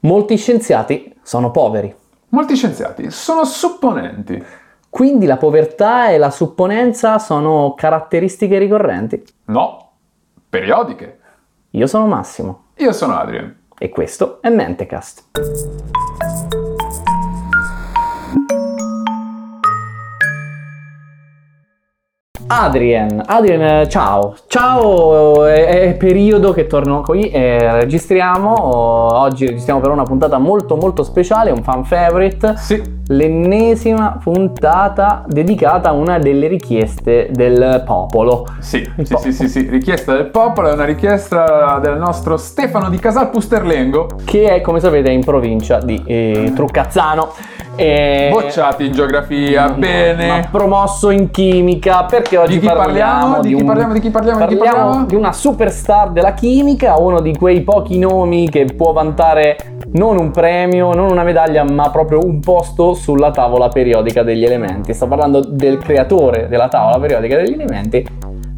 Molti scienziati sono poveri. Molti scienziati sono supponenti. Quindi la povertà e la supponenza sono caratteristiche ricorrenti. No, periodiche. Io sono Massimo Io sono Adrian. e questo è Mentecast. Adrien, Adrien, ciao. Ciao, è, è periodo che torno qui e registriamo. Oggi registriamo per una puntata molto molto speciale, un fan favorite. Sì, L'ennesima puntata dedicata a una delle richieste del popolo. sì, sì, sì, popolo. sì, sì. Richiesta del popolo è una richiesta del nostro Stefano di Casal Pusterlengo. che è come sapete in provincia di eh, Truccazzano. E- Bocciati in geografia, ma bene. promosso in chimica perché oggi Di chi parliamo? Di chi un- parliamo? Di chi parliamo? Di chi parliamo parliamo? di una superstar della chimica, uno di quei pochi nomi che può vantare non un premio, non una medaglia, ma proprio un posto sulla tavola periodica degli elementi. Sto parlando del creatore della tavola periodica degli elementi.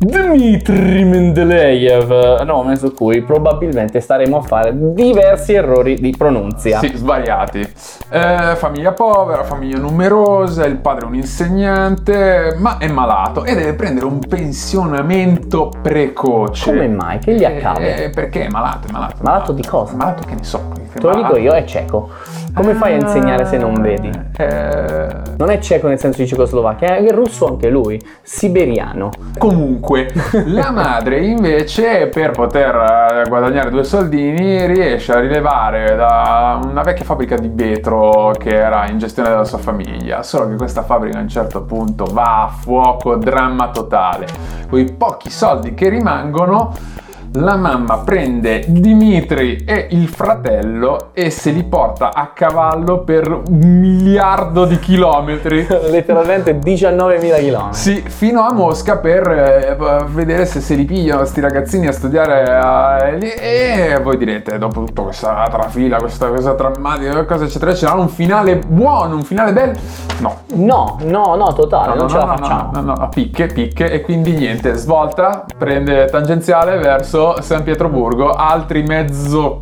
Dmitry Mendeleev, nome su cui probabilmente staremo a fare diversi errori di pronunzia. Sì, sbagliati. Eh, famiglia povera, famiglia numerosa, il padre è un insegnante, ma è malato e deve prendere un pensionamento precoce. Come mai? Che gli accade? Eh, perché è malato, è malato. Malato di cosa? Malato che ne so. Te lo dico io, è cieco. Come fai a insegnare se non vedi? Eh, Non è cieco nel senso di Cecoslovacchia, è russo anche lui, siberiano. Comunque, la madre invece per poter eh, guadagnare due soldini riesce a rilevare da una vecchia fabbrica di vetro che era in gestione della sua famiglia, solo che questa fabbrica a un certo punto va a fuoco, dramma totale. Con i pochi soldi che rimangono, la mamma prende Dimitri e il fratello e se li porta a cavallo per un miliardo di chilometri. Letteralmente 19.000 km. Sì, fino a Mosca per eh, vedere se se li pigliano sti ragazzini a studiare eh, lì. e voi direte, dopo tutta questa trafila, questa cosa drammatica, cosa eccetera, eccetera, un finale buono, un finale bello? No. No, no, no, totale, No, non no, ce no, la facciamo. No, no, no, picche, picche e quindi niente, svolta, prende tangenziale verso San Pietroburgo, altri mezzo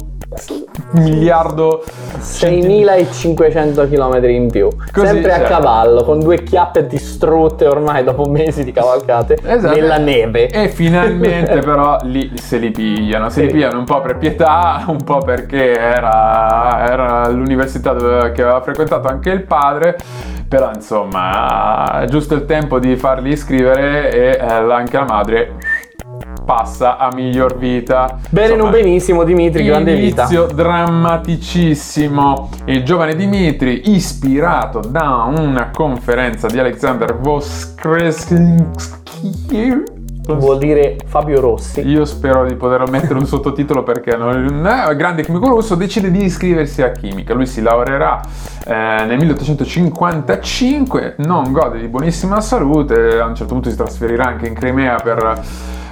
miliardo 6.500 km in più. Così, Sempre a certo. cavallo, con due chiappe distrutte ormai dopo mesi di cavalcate Esatto. nella neve. E finalmente però lì se li pigliano, se li Sì. pigliano un po' per pietà, un po' perché era, era l'università dove- che aveva frequentato anche il padre, però insomma è giusto il tempo di farli iscrivere e eh, anche la madre passa a miglior vita. Bene, non benissimo, Dimitri, grande vita. Inizio drammaticissimo. Il giovane Dimitri, ispirato da una conferenza di Alexander Voskresensky. Vuol dire Fabio Rossi. Io spero di poter mettere un sottotitolo perché non è grande chimico russo, decide di iscriversi a chimica. Lui si laureerà eh, nel 1855, non gode di buonissima salute, a un certo punto si trasferirà anche in Crimea per,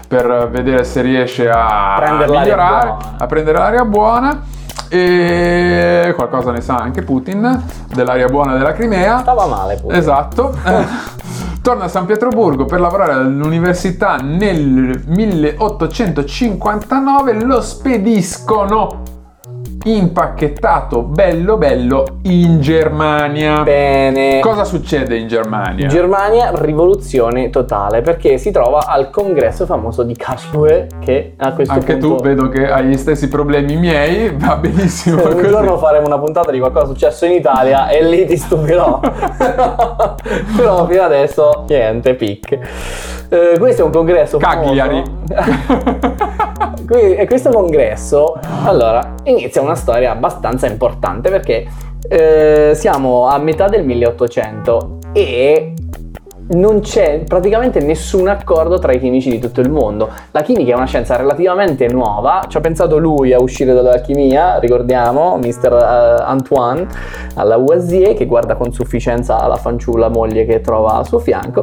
per vedere se riesce a Prendere migliorare, a prendere l'aria buona. E qualcosa ne sa anche Putin dell'aria buona della Crimea. Stava male pure. Esatto. Torna a San Pietroburgo per lavorare all'università nel 1859, lo spediscono impacchettato bello bello in Germania. Bene. Cosa succede in Germania? In Germania rivoluzione totale perché si trova al congresso famoso di Karlsruhe che a questo Anche punto tu vedo che hai gli stessi problemi miei, va benissimo un così. giorno faremo una puntata di qualcosa successo in Italia e lì ti stupirò. Però fino adesso niente, pic. Eh, questo è un congresso. Cagliari. E questo congresso, allora, inizia una storia abbastanza importante perché eh, siamo a metà del 1800 e non c'è praticamente nessun accordo tra i chimici di tutto il mondo. La chimica è una scienza relativamente nuova, ci ha pensato lui a uscire dall'alchimia, ricordiamo, Mr. eh, Antoine alla Lavoisier che guarda con sufficienza la fanciulla moglie che trova al suo fianco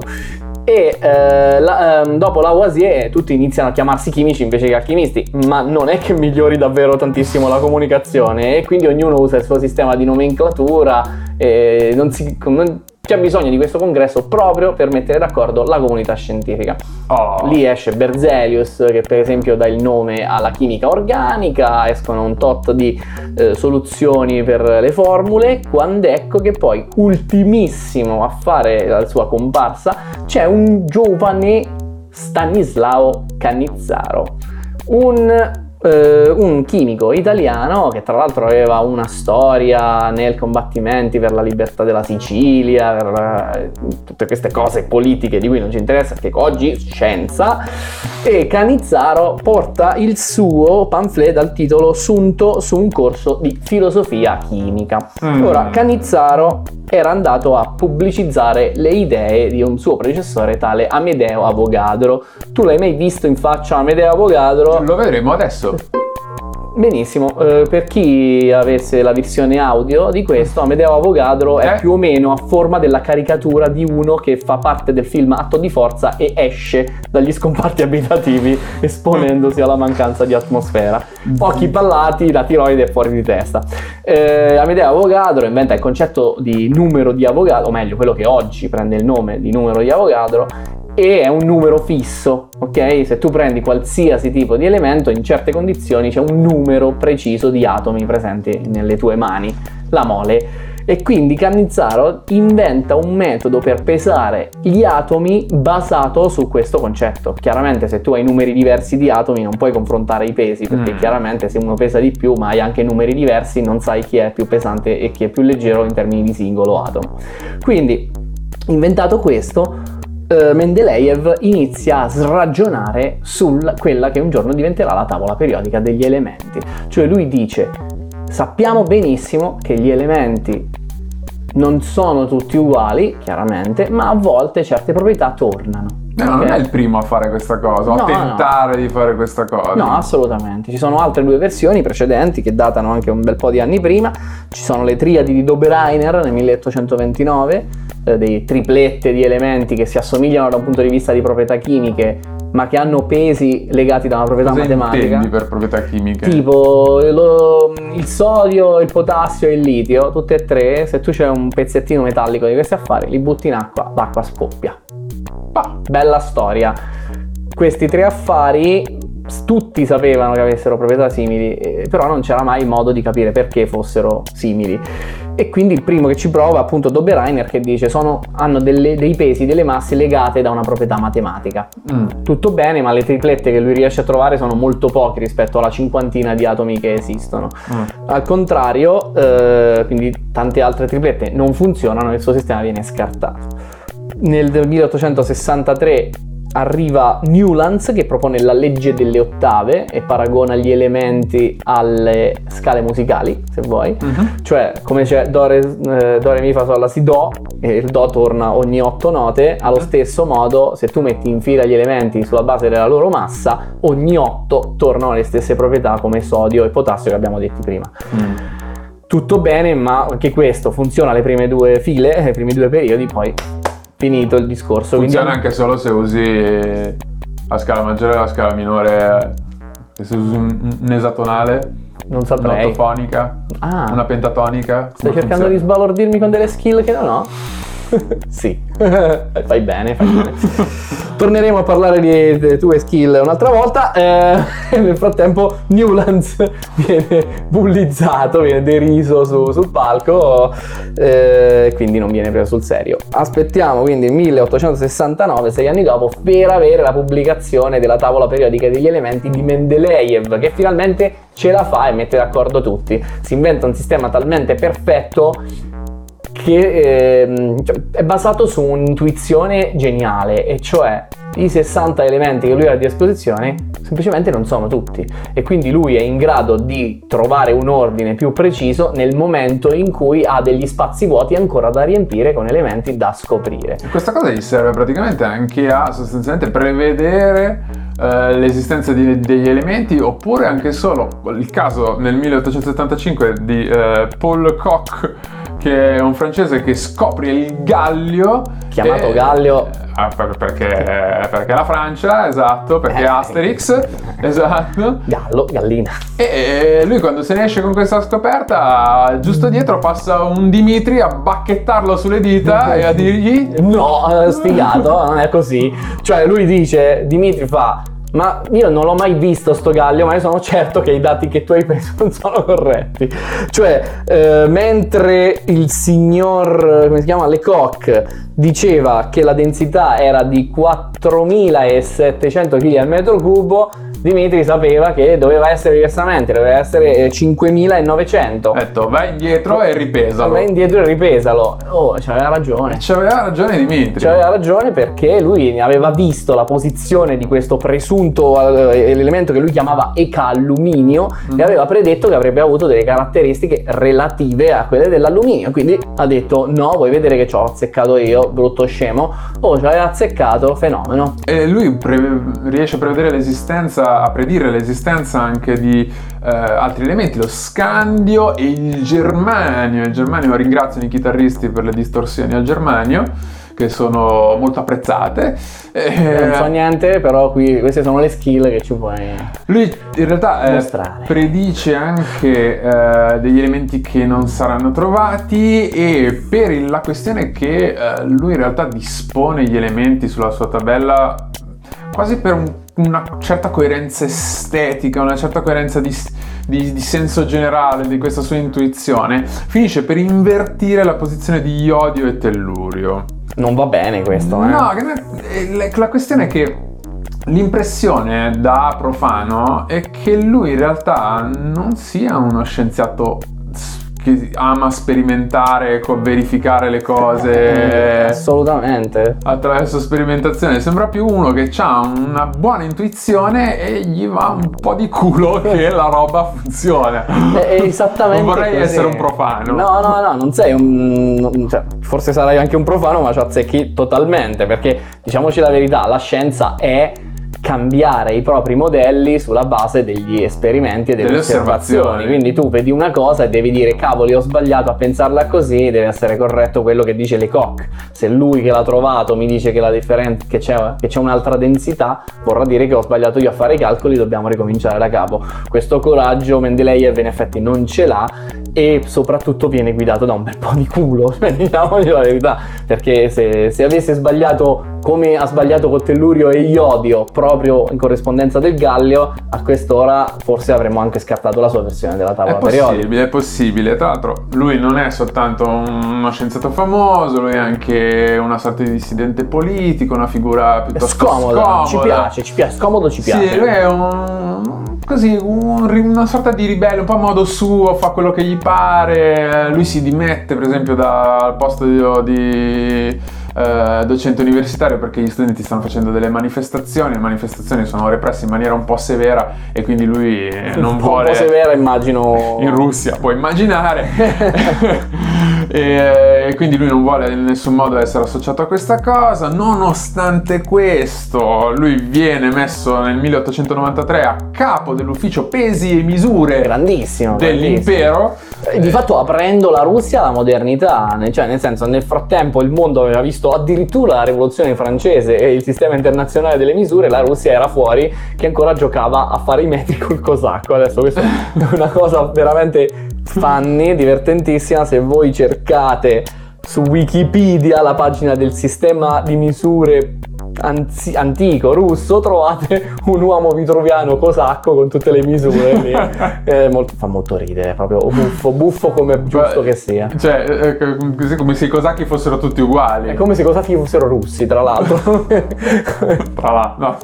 e eh, la- ehm, dopo la Lavoisier tutti iniziano a chiamarsi chimici invece che alchimisti, ma non è che migliori davvero tantissimo la comunicazione e quindi ognuno usa il suo sistema di nomenclatura e non si, non- c'è bisogno di questo congresso proprio per mettere d'accordo la comunità scientifica. Oh. Lì esce Berzelius che per esempio dà il nome alla chimica organica, escono un tot di eh, soluzioni per le formule, quando ecco che poi ultimissimo a fare la sua comparsa c'è un giovane Stanislao Canizzaro, un eh, un chimico italiano che tra l'altro aveva una storia nel combattimenti per la libertà della Sicilia, per eh, tutte queste cose politiche di cui non ci interessa, perché oggi scienza, e Canizzaro porta il suo pamphlet dal titolo Sunto su un corso di filosofia chimica. Mm. Ora, Canizzaro era andato a pubblicizzare le idee di un suo predecessore tale Amedeo Avogadro. Tu l'hai mai visto in faccia Amedeo Avogadro? Lo vedremo adesso. Benissimo, eh, per chi avesse la versione audio di questo, Amedeo Avogadro è Eh? più o meno a forma della caricatura di uno che fa parte del film Atto di Forza e esce dagli scomparti abitativi esponendosi alla mancanza di atmosfera. Occhi pallati, la tiroide è fuori di testa. Eh, Amedeo Avogadro inventa il concetto di numero di Avogadro, o meglio, quello che oggi prende il nome di numero di Avogadro, e è un numero fisso, ok? Se tu prendi qualsiasi tipo di elemento, in certe condizioni c'è un numero preciso di atomi presenti nelle tue mani, la mole. E quindi Cannizzaro inventa un metodo per pesare gli atomi basato su questo concetto. Chiaramente se tu hai numeri diversi di atomi non puoi confrontare i pesi, perché Mm. chiaramente se uno pesa di più ma hai anche numeri diversi non sai chi è più pesante e chi è più leggero in termini di singolo atomo. Quindi, inventato questo, eh, Mendeleev inizia a sragionare su quella che un giorno diventerà la tavola periodica degli elementi. Cioè lui dice, sappiamo benissimo che gli elementi non sono tutti uguali, chiaramente, ma a volte certe proprietà tornano. No, non Ok? è il primo a fare questa cosa, No, a tentare di fare questa cosa. No, assolutamente. Ci sono altre due versioni precedenti che datano anche un bel po' di anni prima. Ci sono le triadi di Dobereiner nel 1829, eh, dei triplette di elementi che si assomigliano da un punto di vista di proprietà chimiche, ma che hanno pesi legati da una proprietà Cosa matematica. intendi per proprietà chimiche? Tipo lo- il sodio, il potassio e il litio, tutte e tre, se tu c'è un pezzettino metallico di questi affari, li butti in acqua, l'acqua scoppia. Ah, Bella storia. Questi tre affari tutti sapevano che avessero proprietà simili, eh, però non c'era mai modo di capire perché fossero simili. E quindi il primo che ci prova è appunto Dobereiner che dice sono, hanno delle- dei pesi, delle masse legate da una proprietà matematica. mm. Tutto bene, ma le triplette che lui riesce a trovare sono molto poche rispetto alla cinquantina di atomi che esistono. Mm. Al contrario, eh, quindi tante altre triplette non funzionano e il suo sistema viene scartato. Nel 1863 arriva Newlands che propone la legge delle ottave e paragona gli elementi alle scale musicali, se vuoi. Mhm. Cioè, come c'è do, re, eh, do, re, mi, fa, sol, la, si, do, e il do torna ogni otto note, allo stesso modo, se tu metti in fila gli elementi sulla base della loro massa, ogni otto tornano le stesse proprietà come sodio e potassio che abbiamo detti prima. Mm. Tutto bene, ma anche questo funziona le prime due file, i primi due periodi, poi finito il discorso. Quindi- Funziona anche solo se usi la scala maggiore e la scala minore. Se usi un, un esatonale, non saprei. un'ottofonica, Ah, una pentatonica. stai cercando di funziona? sbalordirmi con delle skill che non ho? sì, fai bene, fai bene. Torneremo a parlare di tue skill un'altra volta. eh, nel frattempo, Newlands viene bullizzato, viene deriso su- sul palco, eh, quindi non viene preso sul serio. Aspettiamo quindi il 1869, sei anni dopo, per avere la pubblicazione della tavola periodica degli elementi di Mendeleev, che finalmente ce la fa e mette d'accordo tutti. Si inventa un sistema talmente perfetto che ehm, cioè, è basato su un'intuizione geniale, e cioè i 60 elementi che lui ha a disposizione semplicemente non sono tutti e quindi lui è in grado di trovare un ordine più preciso nel momento in cui ha degli spazi vuoti ancora da riempire con elementi da scoprire. Questa cosa gli serve praticamente anche a sostanzialmente prevedere eh, l'esistenza di- degli elementi oppure anche solo il caso nel 1875 di eh, Paul Koch che è un francese che scopre il gallio Chiamato e- Gallio Ah, per- perché, perché la Francia, esatto, perché Eh. Asterix, esatto. Gallo, gallina. E lui quando se ne esce con questa scoperta, giusto dietro passa un Dimitri a bacchettarlo sulle dita e a dirgli... No, eh, sfigato, non è così. Cioè, lui dice, Dimitri fa. Ma io non l'ho mai visto sto Gallio, ma io sono certo che i dati che tu hai preso non sono corretti. Cioè, eh, mentre il signor, come si chiama, Lecoq diceva che la densità era di 4700 kg al metro cubo, Dimitri sapeva che doveva essere diversamente, doveva essere eh, 5900. Ha detto vai indietro e ripesalo. Vai indietro e ripesalo. Oh, c'aveva ragione. C'aveva ragione Dimitri. C'aveva ragione perché lui aveva visto la posizione di questo presunto eh, elemento che lui chiamava eca-alluminio Mm. e aveva predetto che avrebbe avuto delle caratteristiche relative a quelle dell'alluminio. Quindi ha detto: No, vuoi vedere che ci ho azzeccato io, brutto scemo? Oh, ci aveva azzeccato, fenomeno. E lui pre- riesce a prevedere l'esistenza, a predire l'esistenza anche di eh, altri elementi, lo scandio e il germanio. Il germanio ringrazio i chitarristi per le distorsioni al germanio, che sono molto apprezzate. Non so Eh, niente, però qui queste sono le skill che ci puoi. lui in realtà eh, predice anche eh, degli elementi che non saranno trovati e per la questione che eh, lui in realtà dispone gli elementi sulla sua tabella quasi per un- una certa coerenza estetica, una certa coerenza di, di- di senso generale di questa sua intuizione, finisce per invertire la posizione di iodio e tellurio. Non va bene questo, eh. No, eh, la- questione è che l'impressione da profano è che lui in realtà non sia uno scienziato che ama sperimentare, verificare le Eh, cose Assolutamente. attraverso sperimentazione, sembra più uno che ha una buona intuizione e gli va un po' di culo che la roba funziona. È esattamente Non vorrei così. essere un profano. No, no, no, non sei un. cioè, forse sarai anche un profano, ma ci azzecchi totalmente. Perché diciamoci la verità: la scienza è cambiare i propri modelli sulla base degli esperimenti e delle, Delle osservazioni. osservazioni. Quindi tu vedi una cosa e devi dire cavoli ho sbagliato a pensarla così, deve essere corretto quello che dice Lecoq. Se lui che l'ha trovato mi dice che, la differen- che, c'è, che c'è un'altra densità, vorrà dire che ho sbagliato io a fare i calcoli, dobbiamo ricominciare da capo. Questo coraggio Mendeleev in effetti non ce l'ha e soprattutto viene guidato da un bel po' di culo, diciamoci la verità, perché se, se avesse sbagliato come ha sbagliato con Tellurio e Iodio proprio in corrispondenza del Gallio, a quest'ora forse avremmo anche scartato la sua versione della È tavola periodica. possibile, è possibile. Tra l'altro, lui non è soltanto uno scienziato famoso, lui è anche una sorta di dissidente politico, una figura È piuttosto scomodo, scomoda. ci piace, ci piace, scomodo ci piace. Sì, lui è un, così, un una sorta di ribelle, un po' a modo suo, fa quello che gli pare. Lui si dimette, per esempio, dal posto di, di, eh, docente universitario perché gli studenti stanno facendo delle manifestazioni. Le manifestazioni sono represse in maniera un po' severa e quindi lui eh, non un vuole. po' severa immagino In Russia, puoi immaginare. e, quindi lui non vuole in nessun modo essere associato a questa cosa. Nonostante questo, lui viene messo nel 1893 a capo dell'ufficio pesi e misure grandissimo grandissimo. dell'impero. Eh, Di fatto aprendo la Russia alla modernità, cioè nel senso nel frattempo il mondo aveva visto addirittura la rivoluzione francese e il sistema internazionale delle misure, la Russia era fuori che ancora giocava a fare i metri col cosacco. Adesso questa è una cosa veramente funny, divertentissima, se voi cercate su Wikipedia la pagina del sistema di misure anzi- antico russo trovate un uomo vitruviano cosacco con tutte le misure lì. Eh, molto- fa molto ridere proprio buffo buffo come giusto che sia Cioè, eh, eh, così come se i cosacchi fossero tutti uguali. è come se i cosacchi fossero russi tra l'altro Tra l'altro, no.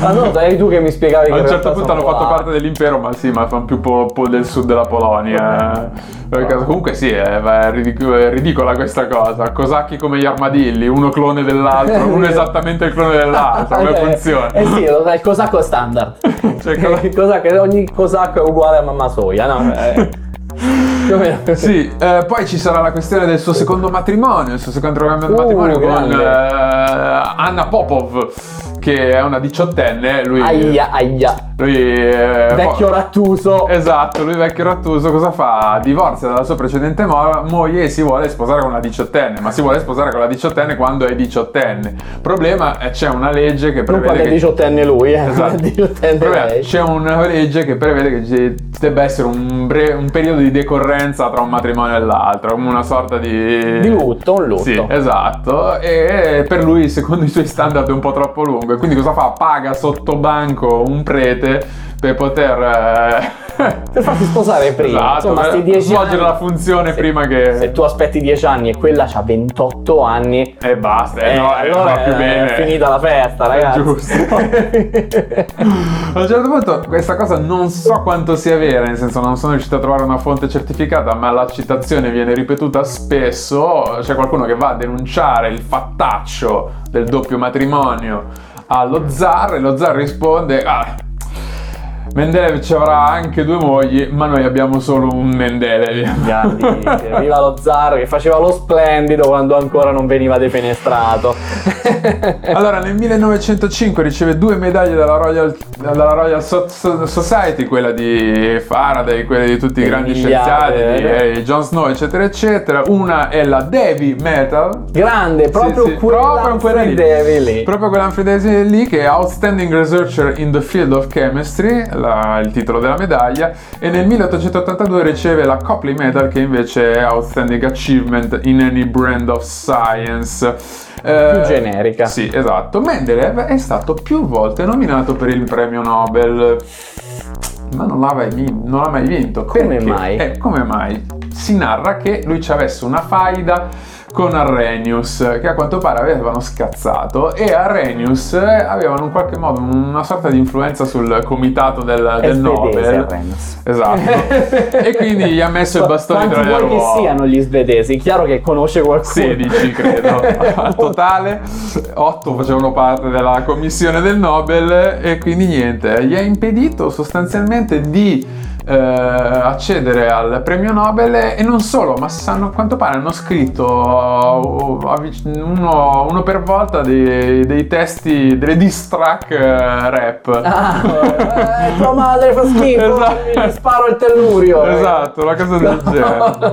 ah no eri tu che mi spiegavi che A un certo punto hanno fatto parte dell'impero, ma sì, ma fanno più po', po' del sud della Polonia. Perché comunque sì, è, è ridic- è ridicola questa cosa. Cosacchi come gli armadilli, uno clone dell'altro, uno esattamente il clone dell'altro. Come Eh, funziona? Eh sì, il cosacco standard. Cioè, cosa- Il cosacco- ogni cosacco è uguale a mamma soia, no? Eh. Sì, eh, poi ci sarà la questione del suo secondo matrimonio, il suo secondo Uh, matrimonio con grande. eh, Anna Popov, che è una diciottenne, lui... Aia, aia. Lui... eh, Vecchio po- rattuso. Esatto, lui vecchio rattuso cosa fa? Divorzia dalla sua precedente mo- moglie e si vuole sposare con una diciottenne, ma si vuole sposare con la diciottenne quando è diciottenne. Problema è c'è una legge che Non prevede quando è che diciottenne lui, eh. Esatto. diciottenne Problema, lei. C'è una legge che prevede che ci debba essere un, bre- un periodo di decorrenza tra un matrimonio e l'altro, come una sorta di... Di lutto, un lutto. Sì, esatto. E per lui, secondo i suoi standard, è un po' troppo lungo. E quindi cosa fa? Paga sotto banco un prete per poter... eh, Per farsi sposare prima. Esatto, Insomma, per 10 svolgere anni- la funzione se- prima che... Se tu aspetti 10 anni e quella ha 28 anni, E basta, eh, eh, no, eh, allora è bene. finita la festa, ragazzi. Giusto. A un certo punto questa cosa non so quanto sia vera, nel senso non sono riuscito a trovare una fonte certificata, ma la citazione viene ripetuta spesso. C'è qualcuno che va a denunciare il fattaccio del doppio matrimonio allo zar e lo zar risponde... Ah, Mendeleev ci avrà anche due mogli, ma noi abbiamo solo un Mendeleev. Grandissimo. Viva lo zar che faceva lo splendido quando ancora non veniva defenestrato. Allora, nel 1905 riceve due medaglie dalla Royal, dalla Royal So- So- Society, quella di Faraday, quella di tutti i grandi scienziati, di eh. eh, Jon Snow, eccetera, eccetera. Una è la Davy Metal. Grande, proprio Sì, sì, quella proprio quella lì. Proprio quella lì che è Outstanding Researcher in the Field of Chemistry, la- il titolo della medaglia, e nel 1882 riceve la Copley Medal che invece è Outstanding Achievement in any brand of science. Eh, Più generica. Sì, esatto. Mendeleev è stato più volte nominato per il premio Nobel. Ma non l'ha mai, vin- non l'ha mai vinto. Come mai? Eh, come mai? Si narra che lui ci avesse una faida con Arrhenius, che a quanto pare avevano scazzato, e Arrhenius eh, avevano in qualche modo una sorta di influenza sul comitato del, del Nobel. Arrhenius. Esatto. e quindi gli ha messo i bastoni Quanti tra le ruote. siano gli svedesi? Chiaro che conosce qualcuno. 16 credo al totale 8 facevano parte della commissione del Nobel e quindi niente gli ha impedito sostanzialmente di eh, accedere al premio Nobel e non solo ma sanno, a quanto pare hanno scritto uh, avvic- uno, uno per volta dei, dei testi delle diss track eh, rap Ah, eh, tua madre fa schifo, Esatto. sparo il tellurio. esatto una cosa del genere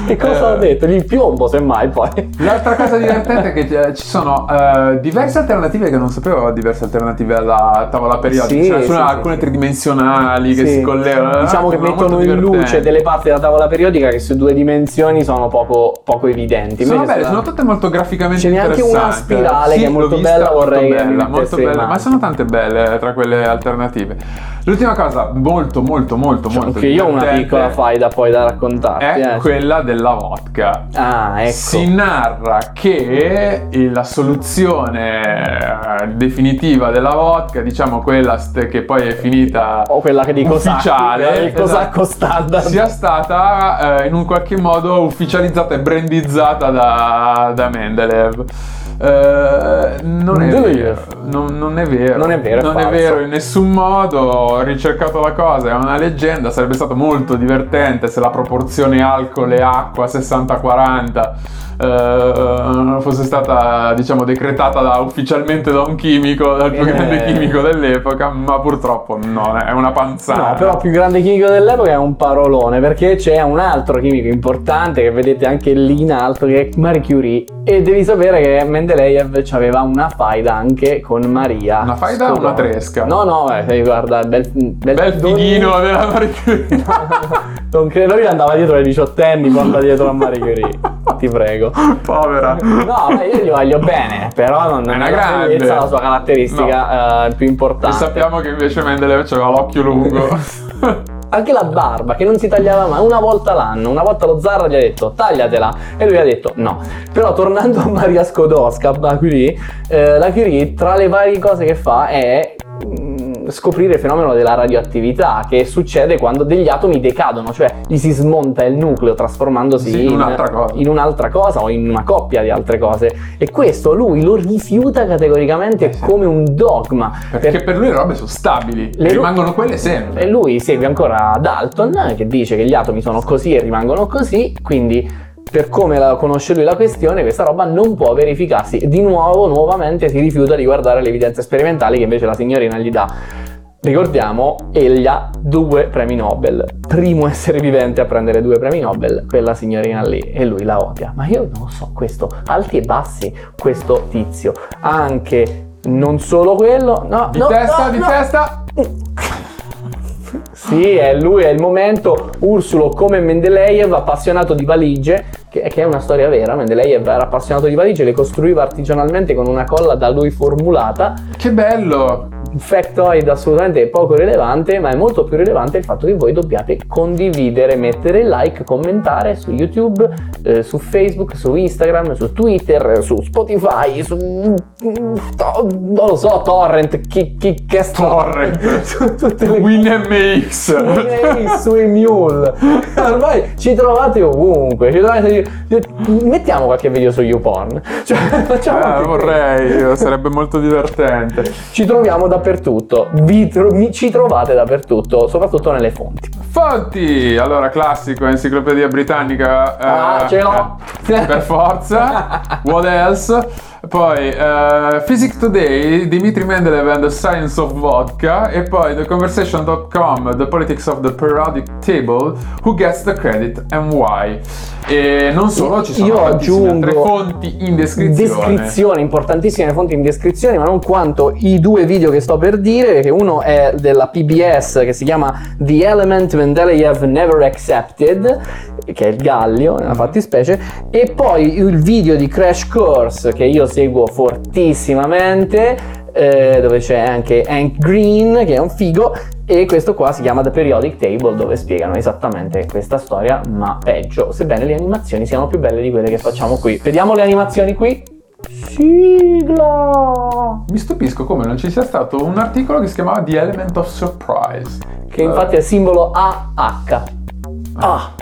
che cosa Eh. ho detto? Il piombo, semmai poi. L'altra cosa divertente è che eh, ci sono eh, diverse alternative che non sapevo diverse alternative alla tavola periodica. Sì, Ce ne sono sì, sì, alcune sì. tridimensionali che Sì. si collegano. Diciamo che sono molto mettono in luce delle parti della tavola periodica che su due dimensioni sono poco, poco evidenti. Sono belle, sono tutte molto graficamente Ce n'è anche una spirale Sì, che è molto bella, vorrei molto che bella, molto mano. ma sono tante belle tra quelle alternative. L'ultima cosa molto molto molto molto Anche io ho una piccola faida poi da raccontarti. è eh. quella della vodka. Ah, ecco. Si narra che la soluzione eh, definitiva della vodka, diciamo quella che poi è finita O quella che dico ufficiale, il cosacco esatto, standard. sia stata eh, in un qualche modo ufficializzata e brandizzata da, da Mendeleev. Eh, non, è vero, non, non è vero, Non è vero, non è vero in nessun modo. Ho ricercato la cosa, è una leggenda. Sarebbe stato molto divertente se la proporzione alcol e acqua 60-40 eh, fosse stata, diciamo, decretata da- ufficialmente da un chimico, dal più Eh. grande chimico dell'epoca, ma purtroppo no, è una panzana. No, però più grande chimico dell'epoca è un parolone perché c'è un altro chimico importante che vedete anche lì in alto che è Marie Curie e devi sapere che Mendeleev aveva una faida anche con Maria. Una faida o Skodowska. una tresca? No, no, eh, guarda, bel, bel, Bel fighino della Marie Curie. non credo, lui andava dietro ai diciottenni, porta dietro a Marie Curie. Ti prego. Povera. No, beh, io gli voglio bene, però non È una grande. bellezza la sua caratteristica eh, più E importante. sappiamo che invece Mendeleev aveva l'occhio lungo. Anche la barba che non si tagliava mai, una volta l'anno, una volta lo zar gli ha detto tagliatela e lui ha detto no. Però tornando a Maria Skodowska, la Curie, eh, la Curie tra le varie cose che fa è scoprire il fenomeno della radioattività che succede quando degli atomi decadono, cioè gli si smonta il nucleo trasformandosi Sì, in un'altra cosa. in un'altra cosa o in una coppia di altre cose e questo lui lo rifiuta categoricamente Eh sì. come un dogma Perché per lui le robe sono stabili. Le rimangono quelle sempre. e lui segue ancora Dalton che dice che gli atomi sono così e rimangono così, quindi per come la conosce lui la questione, questa roba non può verificarsi. Di nuovo, nuovamente si rifiuta di guardare le evidenze sperimentali che invece la signorina gli dà. Ricordiamo, egli ha due premi Nobel. Primo essere vivente a prendere due premi Nobel, quella signorina lì, e lui la odia. Ma io non so questo, alti e bassi, questo tizio. Anche non solo quello, no, Di no, testa, no, di no. testa. Sì, è lui, è il momento. Ursulo come Mendeleev, appassionato di valigie, che, che è una storia vera. Mendeleev era appassionato di valigie, le costruiva artigianalmente con una colla da lui formulata. Che bello! Factoid assolutamente poco rilevante, ma è molto più rilevante il fatto che voi dobbiate condividere, mettere like, commentare su YouTube, eh, su Facebook, su Instagram, su Twitter, su Spotify, su non lo so, Torrent, chi, chi che sto- Torrent. su tutte le WinMX. Ehi, sui mule ormai ci trovate ovunque ci trovate- mettiamo qualche video su YouPorn cioè, facciamo Eh, vorrei, sarebbe molto divertente. ci troviamo dappertutto Vi tro- mi- ci trovate dappertutto soprattutto nelle fonti Fonti! Allora, classico, enciclopedia britannica. eh, Ah, ce l'ho. eh, per forza. What else? Poi eh, Physics Today, Dimitri Mendeleev and the Science of Vodka. E poi TheConversation.com, The Politics of the Periodic Table, Who Gets the Credit and Why. E non solo, ci sono Io altre fonti in descrizione. descrizione importantissime fonti in descrizione ma non quanto i due video che sto per dire che uno è della PBS che si chiama The Element Mendeleev Never Accepted che è il Gallio nella fattispecie e poi il video di Crash Course che io seguo fortissimamente eh, dove c'è anche Hank Green che è un figo e questo qua si chiama The Periodic Table dove spiegano esattamente questa storia ma peggio sebbene le animazioni siano più belle di quelle che facciamo qui. Vediamo le animazioni qui. Sigla! Mi stupisco come non ci sia stato un articolo che si chiamava The Element of Surprise. che infatti è il simbolo AH. Ah